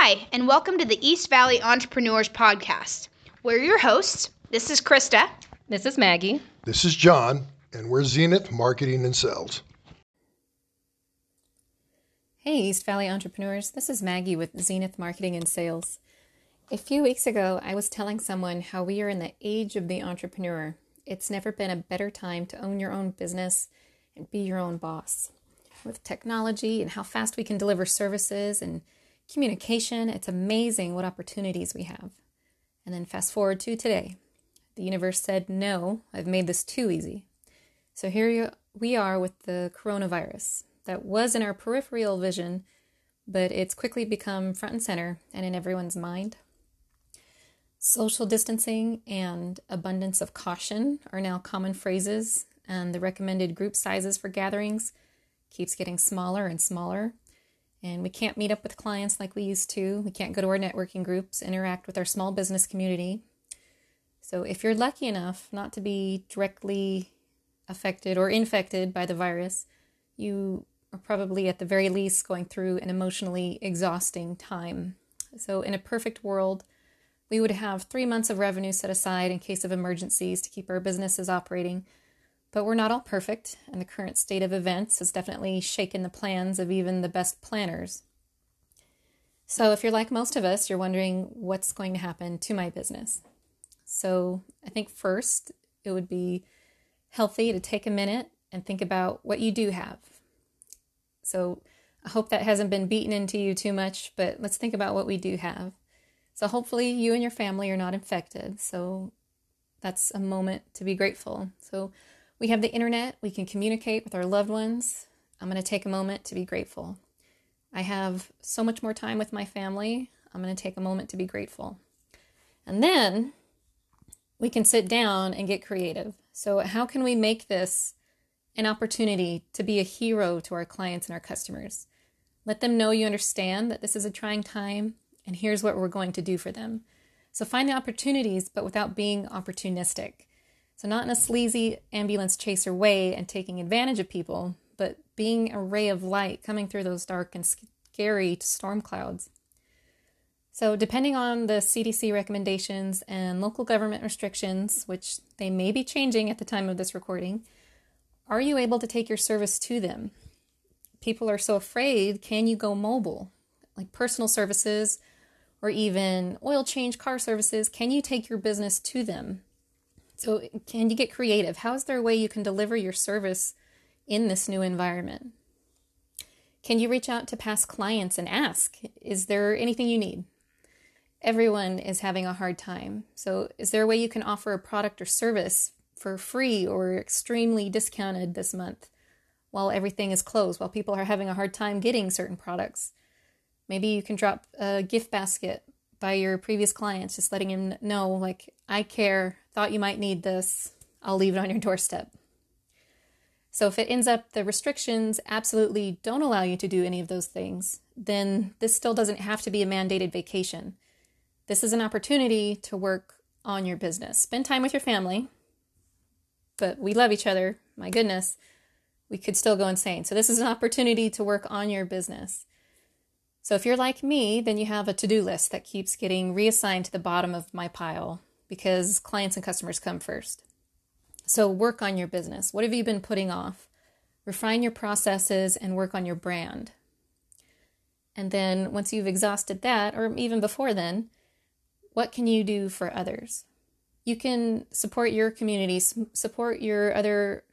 Hi, and welcome to the East Valley Entrepreneurs Podcast. We're your hosts. This is Krista. This is Maggie. This is John, and we're Zenith Marketing and Sales. Hey, East Valley Entrepreneurs. This is Maggie with Zenith Marketing and Sales. A few weeks ago, I was telling someone how we are in the age of the entrepreneur. It's never been a better time to own your own business and be your own boss. With technology and how fast we can deliver services and communication, it's amazing what opportunities we have. And then fast forward to today. The universe said, No, I've made this too easy. So here we are with the coronavirus that was in our peripheral vision, but it's quickly become front and center and in everyone's mind. Social distancing and abundance of caution are now common phrases, and the recommended group sizes for gatherings keeps getting smaller and smaller and we can't meet up with clients like we used to. We can't go to our networking groups, interact with our small business community. So, if you're lucky enough not to be directly affected or infected by the virus, you are probably at the very least going through an emotionally exhausting time. So, in a perfect world, we would have three months of revenue set aside in case of emergencies to keep our businesses operating but we're not all perfect, and the current state of events has definitely shaken the plans of even the best planners. So, if you're like most of us, you're wondering what's going to happen to my business. So, I think first it would be healthy to take a minute and think about what you do have. So, I hope that hasn't been beaten into you too much, but let's think about what we do have. So, hopefully, you and your family are not infected. So, that's a moment to be grateful. So, we have the internet, we can communicate with our loved ones. I'm going to take a moment to be grateful. I have so much more time with my family. I'm going to take a moment to be grateful. And then we can sit down and get creative. So, how can we make this an opportunity to be a hero to our clients and our customers? Let them know you understand that this is a trying time and here's what we're going to do for them. So, find the opportunities, but without being opportunistic. So, not in a sleazy ambulance chaser way and taking advantage of people, but being a ray of light coming through those dark and scary storm clouds. So, depending on the CDC recommendations and local government restrictions, which they may be changing at the time of this recording, are you able to take your service to them? People are so afraid can you go mobile? Like personal services or even oil change car services, can you take your business to them? So, can you get creative? How is there a way you can deliver your service in this new environment? Can you reach out to past clients and ask, is there anything you need? Everyone is having a hard time. So, is there a way you can offer a product or service for free or extremely discounted this month while everything is closed, while people are having a hard time getting certain products? Maybe you can drop a gift basket by your previous clients, just letting them know, like, I care, thought you might need this, I'll leave it on your doorstep. So if it ends up the restrictions absolutely don't allow you to do any of those things, then this still doesn't have to be a mandated vacation. This is an opportunity to work on your business. Spend time with your family, but we love each other. My goodness, we could still go insane. So, this is an opportunity to work on your business. So if you're like me, then you have a to do list that keeps getting reassigned to the bottom of my pile because clients and customers come first. So work on your business. What have you been putting off? Refine your processes and work on your brand. And then once you've exhausted that, or even before then, what can you do for others? You can support your communities, support your other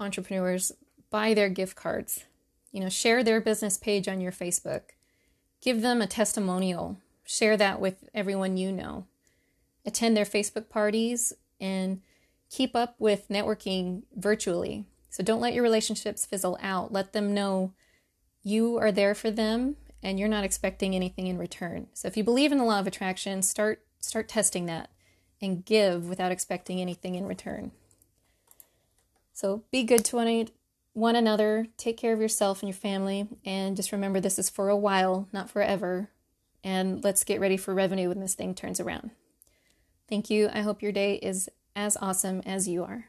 entrepreneurs, buy their gift cards, you know, share their business page on your Facebook Give them a testimonial. Share that with everyone you know. Attend their Facebook parties and keep up with networking virtually. So don't let your relationships fizzle out. Let them know you are there for them and you're not expecting anything in return. So if you believe in the law of attraction, start start testing that and give without expecting anything in return. So be good to one, one another, take care of yourself and your family, and just remember this is for a while, not forever. And let's get ready for revenue when this thing turns around. Thank you. I hope your day is as awesome as you are.